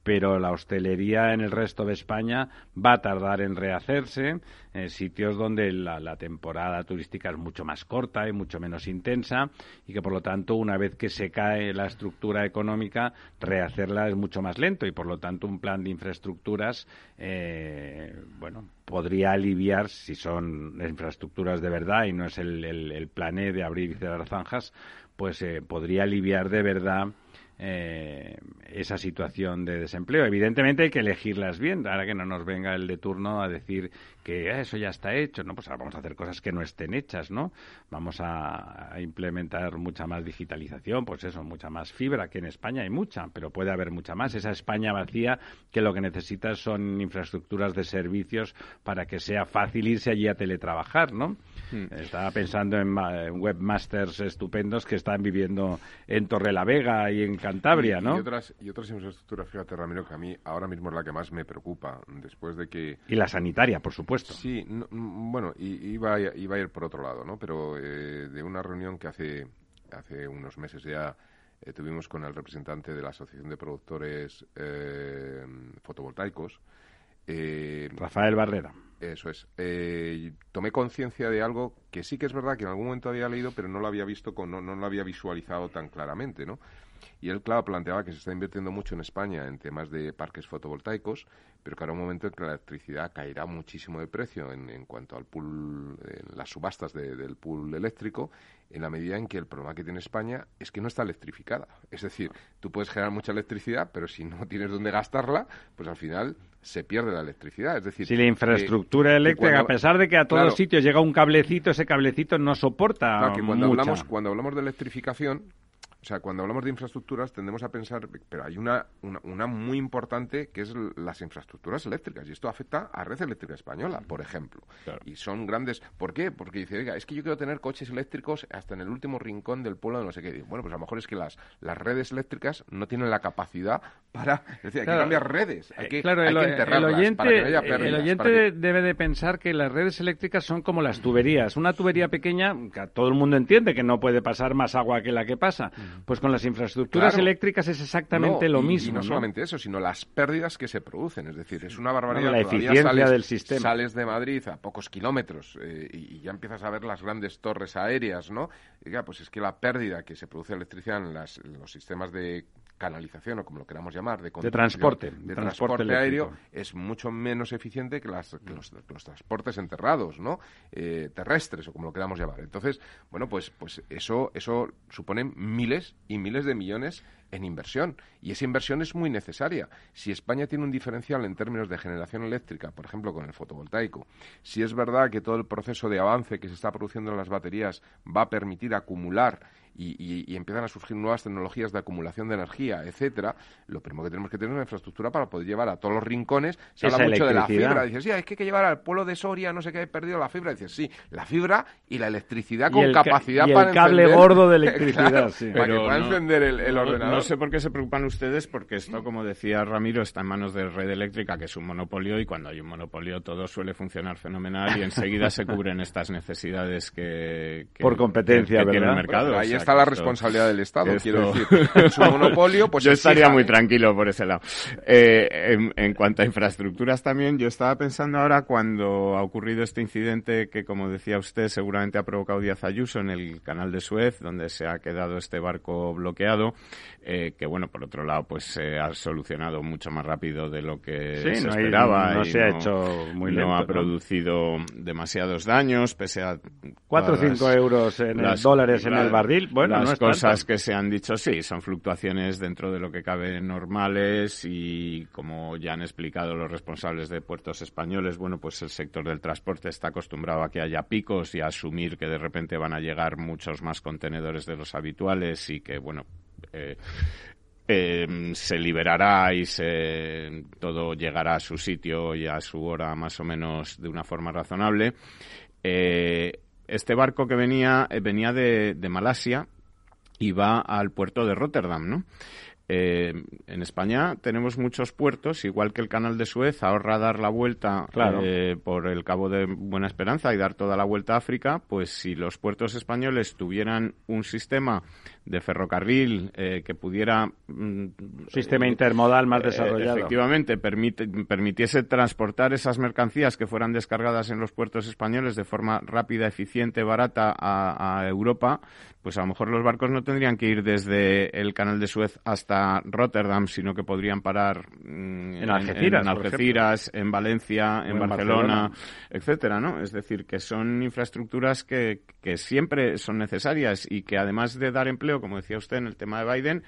pero la hostelería en el resto de España va a tardar en rehacerse, en sitios donde la, temporada turística es mucho más corta y mucho menos intensa y que por lo tanto una vez que se cae la estructura económica, rehacerla es mucho más lento y por lo tanto un plan de infraestructuras, eh, bueno, podría aliviar, si son infraestructuras de verdad y no es el, el, plan E de abrir y cerrar zanjas, pues eh, podría aliviar de verdad eh, esa situación de desempleo. Evidentemente hay que elegirlas bien, ahora que no nos venga el de turno a decir que ah, eso ya está hecho, ¿no? Pues ahora vamos a hacer cosas que no estén hechas, ¿no? Vamos a, implementar mucha más digitalización, pues eso, mucha más fibra, que en España hay mucha, pero puede haber mucha más. Esa España vacía que lo que necesita son infraestructuras de servicios para que sea fácil irse allí a teletrabajar, ¿no? Hmm. Estaba pensando en, webmasters estupendos que están viviendo en Torrelavega y en Cantabria, ¿no? Y otras, y otras infraestructuras, fíjate, Ramiro, que a mí ahora mismo es la que más me preocupa, después de que... Y la sanitaria, por supuesto. Sí, mm, bueno, iba, iba a ir por otro lado, ¿no? Pero eh, de una reunión que hace, hace unos meses ya eh, tuvimos con el representante de la Asociación de Productores eh, Fotovoltaicos. Eh, Rafael Barrera. Eso es. tomé conciencia de algo que sí que es verdad que en algún momento había leído, pero no lo había visto, con, no, no lo había visualizado tan claramente, ¿no? Y él, claro, planteaba que se está invirtiendo mucho en España en temas de parques fotovoltaicos, pero que habrá un momento en que la electricidad caerá muchísimo de precio en, cuanto al pool, en las subastas del pool eléctrico, en la medida en que el problema que tiene España es que no está electrificada. Es decir, tú puedes generar mucha electricidad, pero si no tienes dónde gastarla, pues al final se pierde la electricidad. Es decir, si la infraestructura eléctrica, a pesar de que a todos sitios llega un cablecito, ese cablecito no soporta. cuando hablamos cuando hablamos de electrificación, o sea, cuando hablamos de infraestructuras tendemos a pensar, pero hay una, una, muy importante que es las infraestructuras eléctricas y esto afecta a Red Eléctrica Española, por ejemplo. Y son grandes. ¿Por qué? Porque dice, oiga, es que yo quiero tener coches eléctricos hasta en el último rincón del pueblo de no sé qué. Bueno, pues a lo mejor es que las, las redes eléctricas no tienen la capacidad para. Es decir, hay que cambiar redes, hay que, claro, el, oyente, para que no haya pérdidas, El oyente debe de pensar que las redes eléctricas son como las tuberías. Una tubería pequeña, que todo el mundo entiende que no puede pasar más agua que la que pasa. Pues con las infraestructuras eléctricas es exactamente lo mismo. Y no, solamente eso, sino las pérdidas que se producen. Es decir, es una barbaridad. la eficiencia del sistema. Sales de Madrid a pocos kilómetros eh, y, ya empiezas a ver las grandes torres aéreas, ¿no? Y, pues es que la pérdida que se produce de electricidad en, en los sistemas de canalización o como lo queramos llamar, de, transporte, de, transporte, aéreo, es mucho menos eficiente que, las, los, transportes enterrados, ¿no? Eh, terrestres o como lo queramos llamar. Entonces, bueno, pues, pues eso, eso supone miles y miles de millones en inversión. Y esa inversión es muy necesaria. Si España tiene un diferencial en términos de generación eléctrica, por ejemplo, con el fotovoltaico, si es verdad que todo el proceso de avance que se está produciendo en las baterías va a permitir acumular y, empiezan a surgir nuevas tecnologías de acumulación de energía, etcétera, lo primero que tenemos que tener es una infraestructura para poder llevar a todos los rincones. Se habla mucho de la fibra. Dices, sí, es que hay que llevar al pueblo de Soria, no sé qué, he perdido la fibra. Dices, sí, la fibra y la electricidad con capacidad y para el cable gordo de electricidad, sí. Para que pueda encender el, ordenador. No sé por qué se preocupan ustedes, porque esto, como decía Ramiro, está en manos de Red Eléctrica, que es un monopolio, y cuando hay un monopolio todo suele funcionar fenomenal y enseguida se cubren estas necesidades que, por competencia que, tiene el mercado. ahí está la responsabilidad del Estado, quiero decir. su monopolio, pues Yo estaría muy tranquilo por ese lado. Eh, en, cuanto a infraestructuras también, yo estaba pensando ahora cuando ha ocurrido este incidente que, como decía usted, seguramente ha provocado Díaz Ayuso en el canal de Suez, donde se ha quedado este barco bloqueado, eh, que bueno, por otro lado, pues se ha solucionado mucho más rápido de lo que se esperaba. No, se ha hecho muy lento. No ha producido demasiados daños, pese a... 4 o 5 euros en dólares en el barril. Bueno, las cosas que se han dicho, sí, son fluctuaciones dentro de lo que cabe normales y como ya han explicado los responsables de puertos españoles, bueno, pues el sector del transporte está acostumbrado a que haya picos y a asumir que de repente van a llegar muchos más contenedores de los habituales y que, bueno, eh, em, se liberará y se, todo llegará a su sitio y a su hora más o menos de una forma razonable. Eh, este barco que venía eh, venía de, de Malasia y va al puerto de Rotterdam, ¿no? Eh, en España tenemos muchos puertos, igual que el canal de Suez ahorra dar la vuelta eh, por el Cabo de Buena Esperanza y dar toda la vuelta a África, pues si los puertos españoles tuvieran un sistema de ferrocarril eh, que pudiera... Mm, sistema intermodal más desarrollado. efectivamente, permite, permitiese transportar esas mercancías que fueran descargadas en los puertos españoles de forma rápida, eficiente, barata a, a Europa, pues a lo mejor los barcos no tendrían que ir desde el canal de Suez hasta Rotterdam, sino que podrían parar mm, en Algeciras, en, Valencia, en, Barcelona, etcétera, ¿no? Es decir, que son infraestructuras que, que siempre son necesarias y que además de dar empleo, como decía usted en el tema de Biden,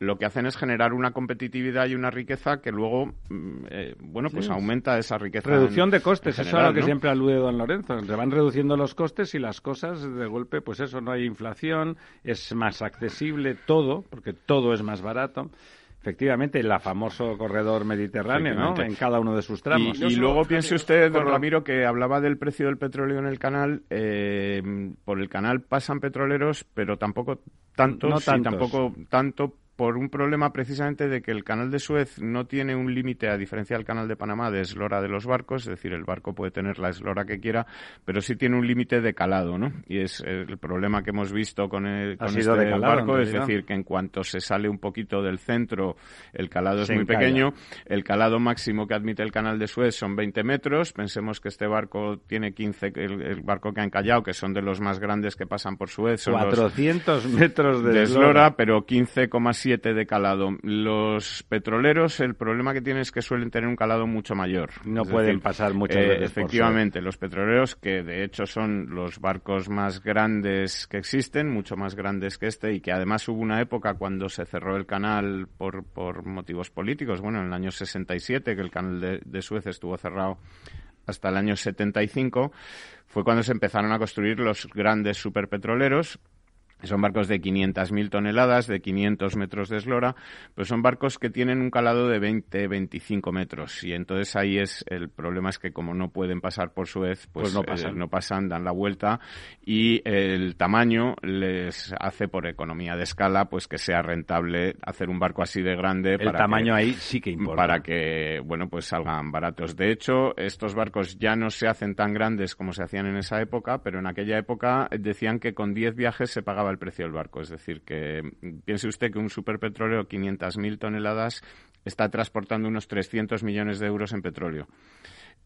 lo que hacen es generar una competitividad y una riqueza que luego, mm, eh, bueno, pues aumenta esa riqueza. Reducción de costes, eso es a lo que siempre alude don Lorenzo. Se van reduciendo los costes y las cosas de golpe, pues eso, no hay inflación, es más accesible todo, porque todo es más barato. Efectivamente, el famoso corredor mediterráneo, ¿no? En cada uno de sus tramos. Y, luego piense usted, don Ramiro, que hablaba del precio del petróleo en el canal. Eh, por el canal pasan petroleros, pero tampoco tantos, no tampoco tanto por un problema precisamente de que el canal de Suez no tiene un límite, a diferencia del canal de Panamá, de eslora de los barcos, es decir, el barco puede tener la eslora que quiera, pero sí tiene un límite de calado, ¿no? Y es el problema que hemos visto con, el, con este barco, es decir, que en cuanto se sale un poquito del centro, el calado es muy pequeño, el calado máximo que admite el canal de Suez son 20 metros, pensemos que este barco tiene 15, el, barco que ha encallado, que son de los más grandes que pasan por Suez, son 400 metros de, eslora, pero 15,7 de calado. Los petroleros, el problema que tienen es que suelen tener un calado mucho mayor. No pueden pasar muchas eh, veces Efectivamente, los petroleros, que de hecho son los barcos más grandes que existen, mucho más grandes que este, y que además hubo una época cuando se cerró el canal por, por motivos políticos, bueno, en el año 67, que el canal de, de Suez estuvo cerrado hasta el año 75, fue cuando se empezaron a construir los grandes superpetroleros son barcos de 500.000 toneladas, de 500 metros de eslora, pues son barcos que tienen un calado de 20, 25 metros. Y entonces ahí es el problema es que como no pueden pasar por Suez, pues, pues no, eh, pasan. dan la vuelta y el tamaño les hace por economía de escala, pues que sea rentable hacer un barco así de grande. El tamaño ahí sí que importa. Para que, bueno, pues salgan baratos. De hecho, estos barcos ya no se hacen tan grandes como se hacían en esa época, pero en aquella época decían que con 10 viajes se pagaba el precio del barco. Es decir, que piense usted que un superpetróleo, 500.000 toneladas, está transportando unos 300 millones de euros en petróleo.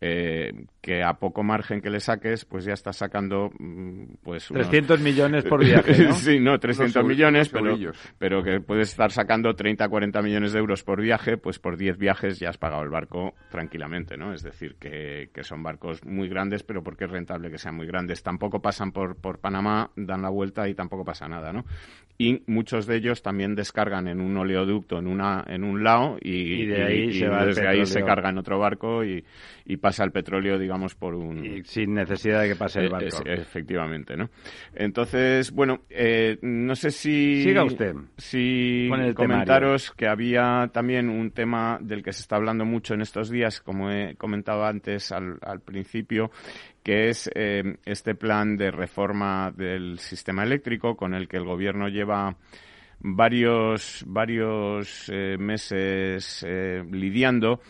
Eh, que a poco margen que le saques, pues ya estás sacando mm, pues 300 millones por viaje, ¿no? sí, no, 300 millones, pero, pero que puedes estar sacando 30, 40 millones de euros por viaje, pues por 10 viajes ya has pagado el barco tranquilamente, ¿no? Es decir, que, que son barcos muy grandes, pero porque es rentable que sean muy grandes. Tampoco pasan por, por Panamá, dan la vuelta y tampoco pasa nada, ¿no? Y muchos de ellos también descargan en un oleoducto en, una, en un lado y, de ahí, se, desde ahí se carga en otro barco y, y pasa el petróleo, digamos, por un... sin necesidad de que pase el eh, barco. efectivamente, ¿no? Entonces, bueno, eh, no sé si... Siga usted. Si comentaros que había también un tema del que se está hablando mucho en estos días, como he comentado antes al, al principio, que es eh, este plan de reforma del sistema eléctrico con el que el gobierno lleva varios varios meses lidiando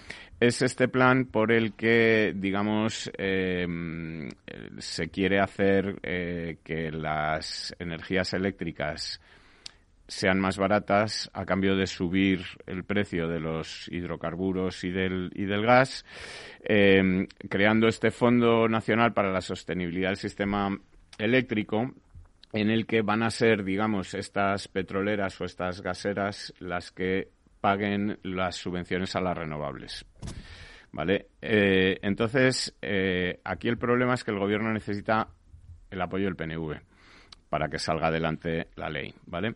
es este plan por el que, digamos, eh, se quiere hacer eh, que las energías eléctricas sean más baratas a cambio de subir el precio de los hidrocarburos y del, y del gas, eh, creando este Fondo Nacional para la Sostenibilidad del Sistema Eléctrico, en el que van a ser, digamos, estas petroleras o estas gaseras las que paguen las subvenciones a las renovables. ¿Vale? Eh, entonces, eh, aquí el problema es que el gobierno necesita el apoyo del PNV para que salga adelante la ley, ¿vale?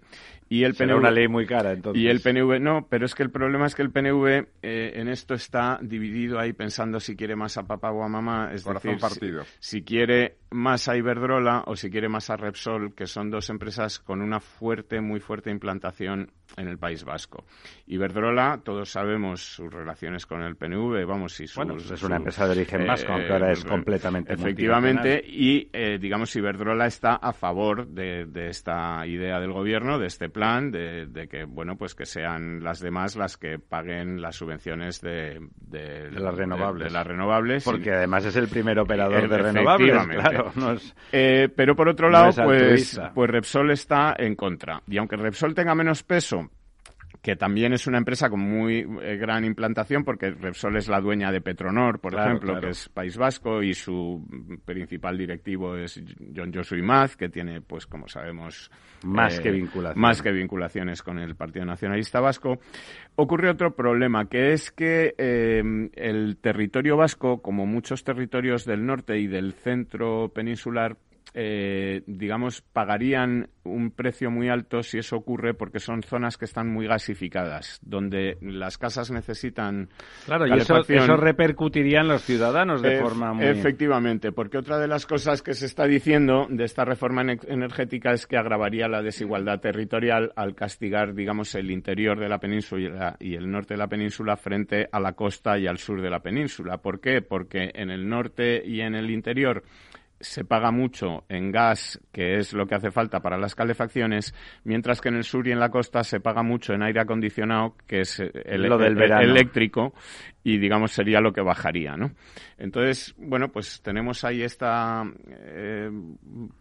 Y el PNV, una ley muy cara, entonces. Y el PNV, no, pero es que el problema es que el PNV eh, en esto está dividido ahí pensando si quiere más a papá o a mamá, es decir, partido. Si, quiere más a Iberdrola o si quiere más a Repsol, que son dos empresas con una fuerte, muy fuerte implantación en el País Vasco. Iberdrola, todos sabemos sus relaciones con el PNV, vamos, si Bueno, pues es una empresa de origen vasco, aunque ahora es eh, completamente Efectivamente, y eh, digamos, Iberdrola está a favor de, de esta idea del gobierno, de este plan de, que, bueno, pues que sean las demás las que paguen las subvenciones de, de, las renovables. De, las renovables. Porque además es el primer operador de renovables, claro. Eh, pero por otro lado, pues, pues Repsol está en contra. Y aunque Repsol tenga menos peso que también es una empresa con muy eh, gran implantación porque Repsol es la dueña de Petronor, por ejemplo, que es País Vasco y su principal directivo es John Joshua Maz, que tiene, pues como sabemos, más que vinculaciones. Más que vinculaciones con el Partido Nacionalista Vasco. Ocurre otro problema, que es que eh, el territorio vasco, como muchos territorios del norte y del centro peninsular, eh, digamos, pagarían un precio muy alto si eso ocurre porque son zonas que están muy gasificadas, donde las casas necesitan. Claro, y eso, repercutiría en los ciudadanos de forma muy. Efectivamente, porque otra de las cosas que se está diciendo de esta reforma energética es que agravaría la desigualdad territorial al castigar, digamos, el interior de la península y el norte de la península frente a la costa y al sur de la península. ¿Por qué? Porque en el norte y en el interior se paga mucho en gas, que es lo que hace falta para las calefacciones, mientras que en el sur y en la costa se paga mucho en aire acondicionado, que es el, lo del verano. eléctrico, y digamos sería lo que bajaría, ¿no? Entonces, bueno, pues tenemos ahí esta, eh,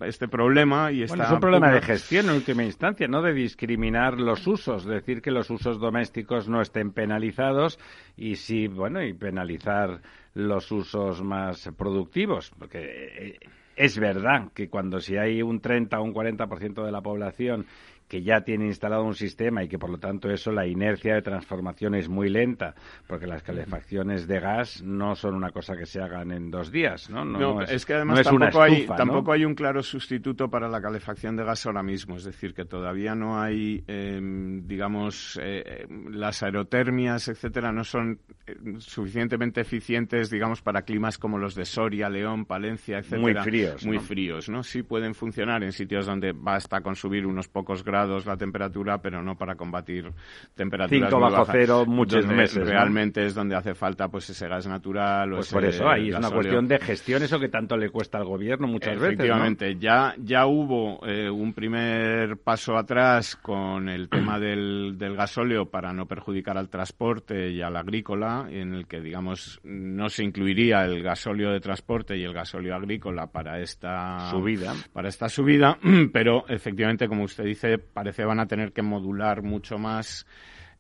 este problema y esta... es un problema de gestión en última instancia, no de discriminar los usos, decir que los usos domésticos no estén penalizados y sí, bueno, y penalizar los usos más productivos, porque eh, es verdad que cuando si hay un 30 o un 40% de la población que ya tiene instalado un sistema y que por lo tanto eso la inercia de transformación es muy lenta porque las calefacciones de gas no son una cosa que se hagan en dos días no, no, es, que además tampoco, hay, tampoco hay un claro sustituto para la calefacción de gas ahora mismo. Es decir que todavía no hay em, digamos eh, las aerotermias etcétera no son eh, suficientemente eficientes digamos para climas como los de Soria León Palencia etcétera. muy fríos muy fríos no sí pueden funcionar en sitios donde basta con subir unos pocos grados la temperatura, pero no para combatir temperaturas 5 bajo cero muchos meses. Realmente es donde hace falta pues ese gas natural. pues por eso, ahí es una cuestión de gestión, eso que tanto le cuesta al gobierno muchas veces. Efectivamente, ya, ya hubo eh, un primer paso atrás con el tema del, del gasóleo para no perjudicar al transporte y al agrícola, en el que, digamos, no se incluiría el gasóleo de transporte y el gasóleo agrícola para esta subida. Para esta subida, pero efectivamente, como usted dice, parece van a tener que modular mucho más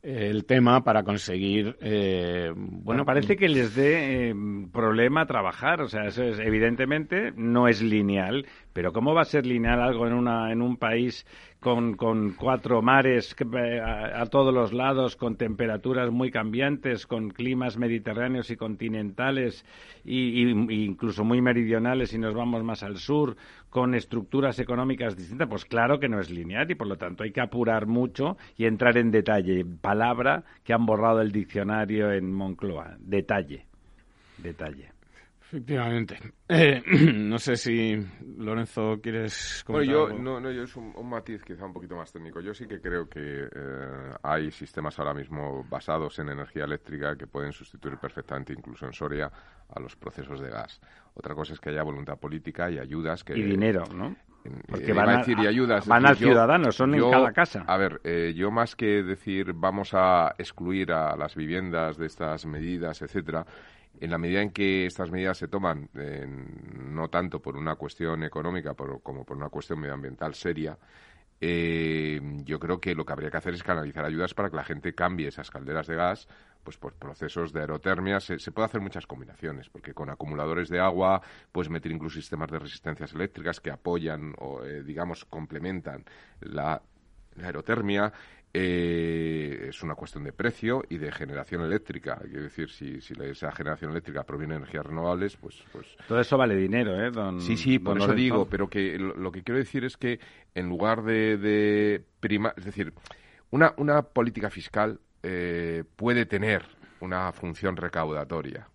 eh, el tema para conseguir eh, bueno parece que les dé eh, problema trabajar o sea eso es evidentemente no es lineal pero cómo va a ser lineal algo en una en un país con, con cuatro mares eh, a, todos los lados, con temperaturas muy cambiantes, con climas mediterráneos y continentales, y, incluso muy meridionales si nos vamos más al sur, con estructuras económicas distintas, pues claro que no es lineal y por lo tanto hay que apurar mucho y entrar en detalle. Palabra que han borrado el diccionario en Moncloa. Detalle. Detalle. Efectivamente. Eh, no sé si Lorenzo quieres comentar. Bueno, yo, no, no, yo es un, matiz quizá un poquito más técnico. Yo sí que creo que eh, hay sistemas ahora mismo basados en energía eléctrica que pueden sustituir perfectamente, incluso en Soria, a los procesos de gas. Otra cosa es que haya voluntad política y ayudas que. Y dinero, ¿no? Porque van, a, decir, y ayudas. van al ciudadano, son en cada casa. A ver, eh, yo más que decir vamos a excluir a las viviendas de estas medidas, etcétera, en la medida en que estas medidas se toman, no tanto por una cuestión económica como por una cuestión medioambiental seria, eh, yo creo que lo que habría que hacer es canalizar ayudas para que la gente cambie esas calderas de gas pues por procesos de aerotermia. Se, puede hacer muchas combinaciones, porque con acumuladores de agua puedes meter incluso sistemas de resistencias eléctricas que apoyan o, eh, digamos, complementan la aerotermia. Eh, es una cuestión de precio y de generación eléctrica. Quiero decir, si, si esa generación eléctrica proviene de energías renovables, pues... pues Todo eso vale dinero, ¿eh? sí, sí, por eso digo, pero que lo, que quiero decir es que en lugar de, de prima... Es decir, una, una política fiscal eh, puede tener una función recaudatoria,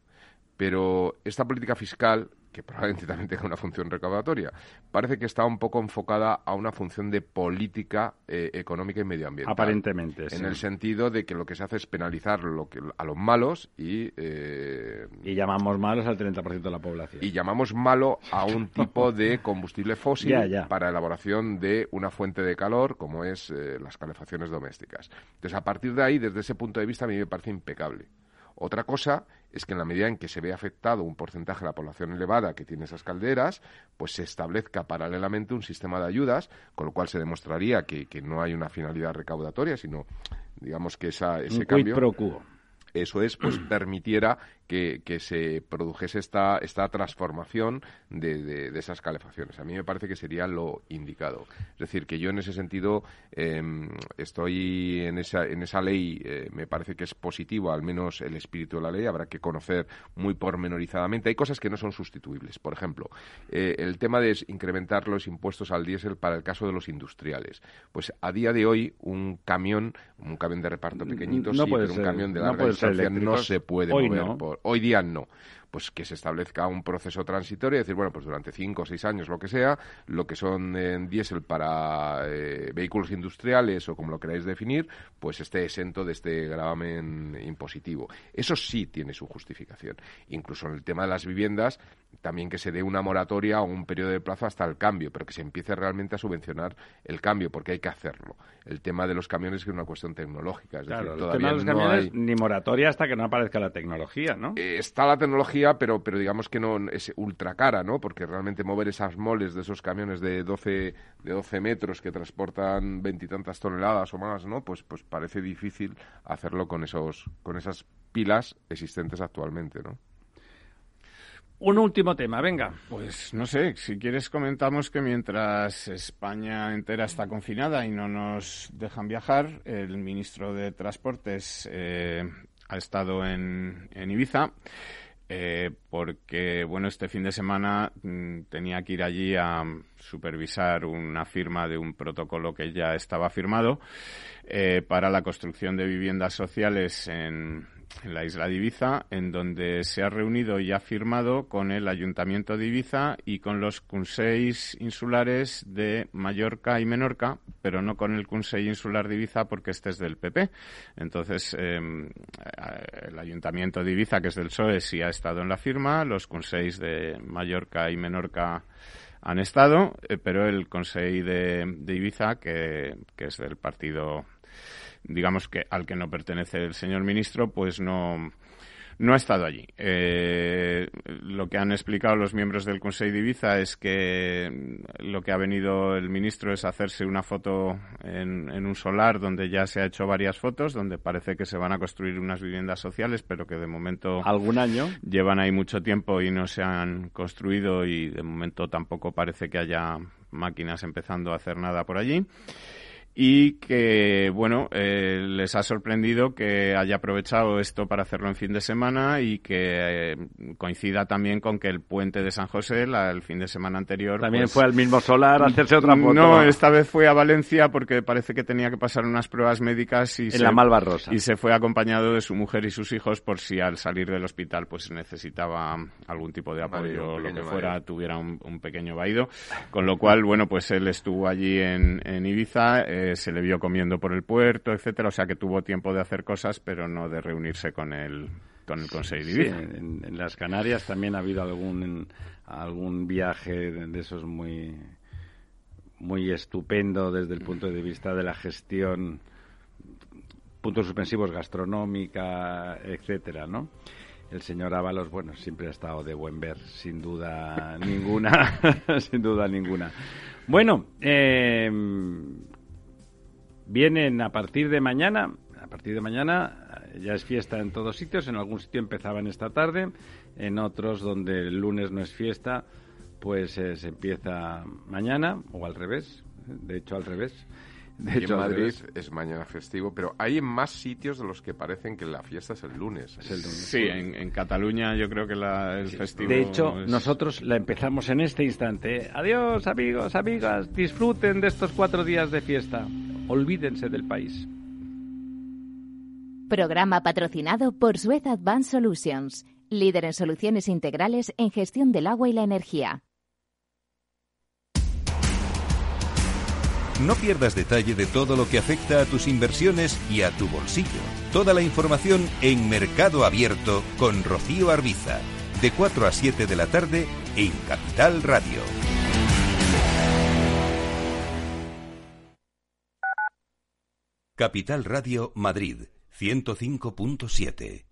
pero esta política fiscal que probablemente también tenga una función recaudatoria, parece que está un poco enfocada a una función de política eh, económica y medioambiental. Aparentemente, En el sentido de que lo que se hace es penalizar lo que, a los malos y... Eh, y llamamos malos al 30% de la población. Y llamamos malo a un tipo de combustible fósil para elaboración de una fuente de calor como es eh, las calefacciones domésticas. Entonces, a partir de ahí, desde ese punto de vista, a mí me parece impecable. Otra cosa es que en la medida en que se ve afectado un porcentaje de la población elevada que tiene esas calderas, pues se establezca paralelamente un sistema de ayudas, con lo cual se demostraría que, no hay una finalidad recaudatoria, sino digamos que esa, ese un cambio eso es, pues permitiera que, se produjese esta, esta transformación de, de, esas calefacciones. A mí me parece que sería lo indicado. Es decir, que yo en ese sentido em, estoy en esa, en esa ley, eh, me parece que es positivo, al menos el espíritu de la ley, habrá que conocer muy pormenorizadamente. Hay cosas que no son sustituibles. Por ejemplo, eh, el tema de incrementar los impuestos al diésel para el caso de los industriales. Pues a día de hoy, un camión, un camión de reparto pequeñito, sí, pero un camión de larga no se puede mover. Por, hoy día no. Pues que se establezca un proceso transitorio, decir, bueno, pues durante cinco o seis años, lo que sea, lo que son en diésel para eh, vehículos industriales o como lo queráis definir, pues esté exento de este gravamen impositivo. Eso sí tiene su justificación. Incluso en el tema de las viviendas, también que se dé una moratoria o un periodo de plazo hasta el cambio, pero que se empiece realmente a subvencionar el cambio, porque hay que hacerlo. El tema de los camiones es una cuestión tecnológica. Es claro, decir, el todavía tema de los no camiones, hay- ni moratoria hasta que no aparezca la tecnología, ¿no? eh, está la tecnología, pero, pero digamos que no es ultra cara, ¿no? Porque realmente mover esas moles de esos camiones de 12, de 12 metros que transportan veintitantas toneladas o más, ¿no? Pues, pues parece difícil hacerlo con, esos, con esas pilas existentes actualmente, ¿no? Un último tema, venga. Pues no sé, si quieres comentamos que mientras España entera está confinada y no nos dejan viajar, el ministro de Transportes eh, ha estado en, en Ibiza eh, porque, bueno, este fin de semana mm, tenía que ir allí a supervisar una firma de un protocolo que ya estaba firmado eh, para la construcción de viviendas sociales en, en la isla de Ibiza, en donde se ha reunido y ha firmado con el Ayuntamiento de Ibiza y con los consells insulares de Mallorca y Menorca, pero no con el Consell Insular de Ibiza porque este es del PP. Entonces, eh, el Ayuntamiento de Ibiza, que es del PSOE, sí ha estado en la firma, los consells de Mallorca y Menorca han estado, eh, pero el Consell de, Ibiza, que es del partido digamos que al que no pertenece el señor ministro, pues no, no ha estado allí. Eh, lo que han explicado los miembros del Consejo de Ibiza es que lo que ha venido el ministro es hacerse una foto en, en, un solar donde ya se ha hecho varias fotos, donde parece que se van a construir unas viviendas sociales, pero que de momento algún año llevan ahí mucho tiempo y no se han construido y de momento tampoco parece que haya máquinas empezando a hacer nada por allí y que, bueno, eh, les ha sorprendido que haya aprovechado esto para hacerlo en fin de semana y que eh, coincida también con que el puente de San José, la, el fin de semana anterior... También pues, fue al mismo solar a hacerse otra foto. No, esta vez fue a Valencia porque parece que tenía que pasar unas pruebas médicas y, en se, la Malvarrosa. y se fue acompañado de su mujer y sus hijos por si al salir del hospital pues necesitaba algún tipo de apoyo o lo que fuera, tuviera un, un, pequeño vaído. Con lo cual, bueno, pues él estuvo allí en, en Ibiza, eh, se le vio comiendo por el puerto, etcétera, o sea que tuvo tiempo de hacer cosas, pero no de reunirse con el con el Consejo. Sí, en, en, las Canarias también ha habido algún algún viaje de esos muy muy estupendo desde el punto de vista de la gestión puntos suspensivos gastronómica, etcétera, ¿no? El señor Ábalos, bueno, siempre ha estado de buen ver, sin duda ninguna, sin duda ninguna. Bueno, eh, vienen a partir de mañana, a partir de mañana ya es fiesta en todos sitios, en algún sitio empezaban esta tarde, en otros donde el lunes no es fiesta, pues eh, se empieza mañana o al revés, de hecho al revés. De y hecho, en Madrid es mañana festivo, pero hay en más sitios de los que parecen que la fiesta es el lunes. Es el lunes. Sí, en, en, Cataluña yo creo que la, el sí. festivo. De hecho, es... nosotros la empezamos en este instante. Adiós, amigos, amigas, disfruten de estos cuatro días de fiesta. Olvídense del país. Programa patrocinado por Suez Advanced Solutions, líder en soluciones integrales en gestión del agua y la energía. No pierdas detalle de todo lo que afecta a tus inversiones y a tu bolsillo. Toda la información en Mercado Abierto con Rocío Arbiza, de 4 a 7 de la tarde en Capital Radio. Capital Radio Madrid 105.7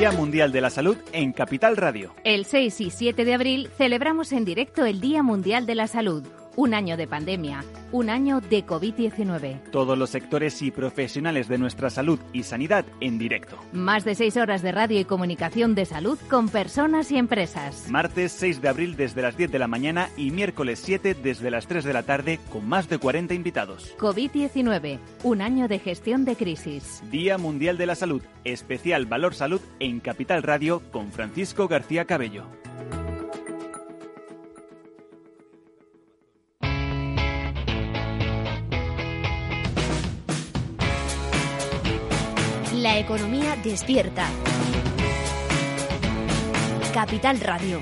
Día Mundial de la Salud en Capital Radio. El 6 y 7 de abril celebramos en directo el Día Mundial de la Salud. Un año de pandemia, un año de COVID-19. Todos los sectores y profesionales de nuestra salud y sanidad en directo. Más de seis horas de radio y comunicación de salud con personas y empresas. Martes 6 de abril desde las 10 de la mañana y miércoles 7 desde las 3 de la tarde con más de 40 invitados. COVID-19, un año de gestión de crisis. Día Mundial de la Salud, especial Valor Salud en Capital Radio con Francisco García Cabello. La economía despierta. Capital Radio.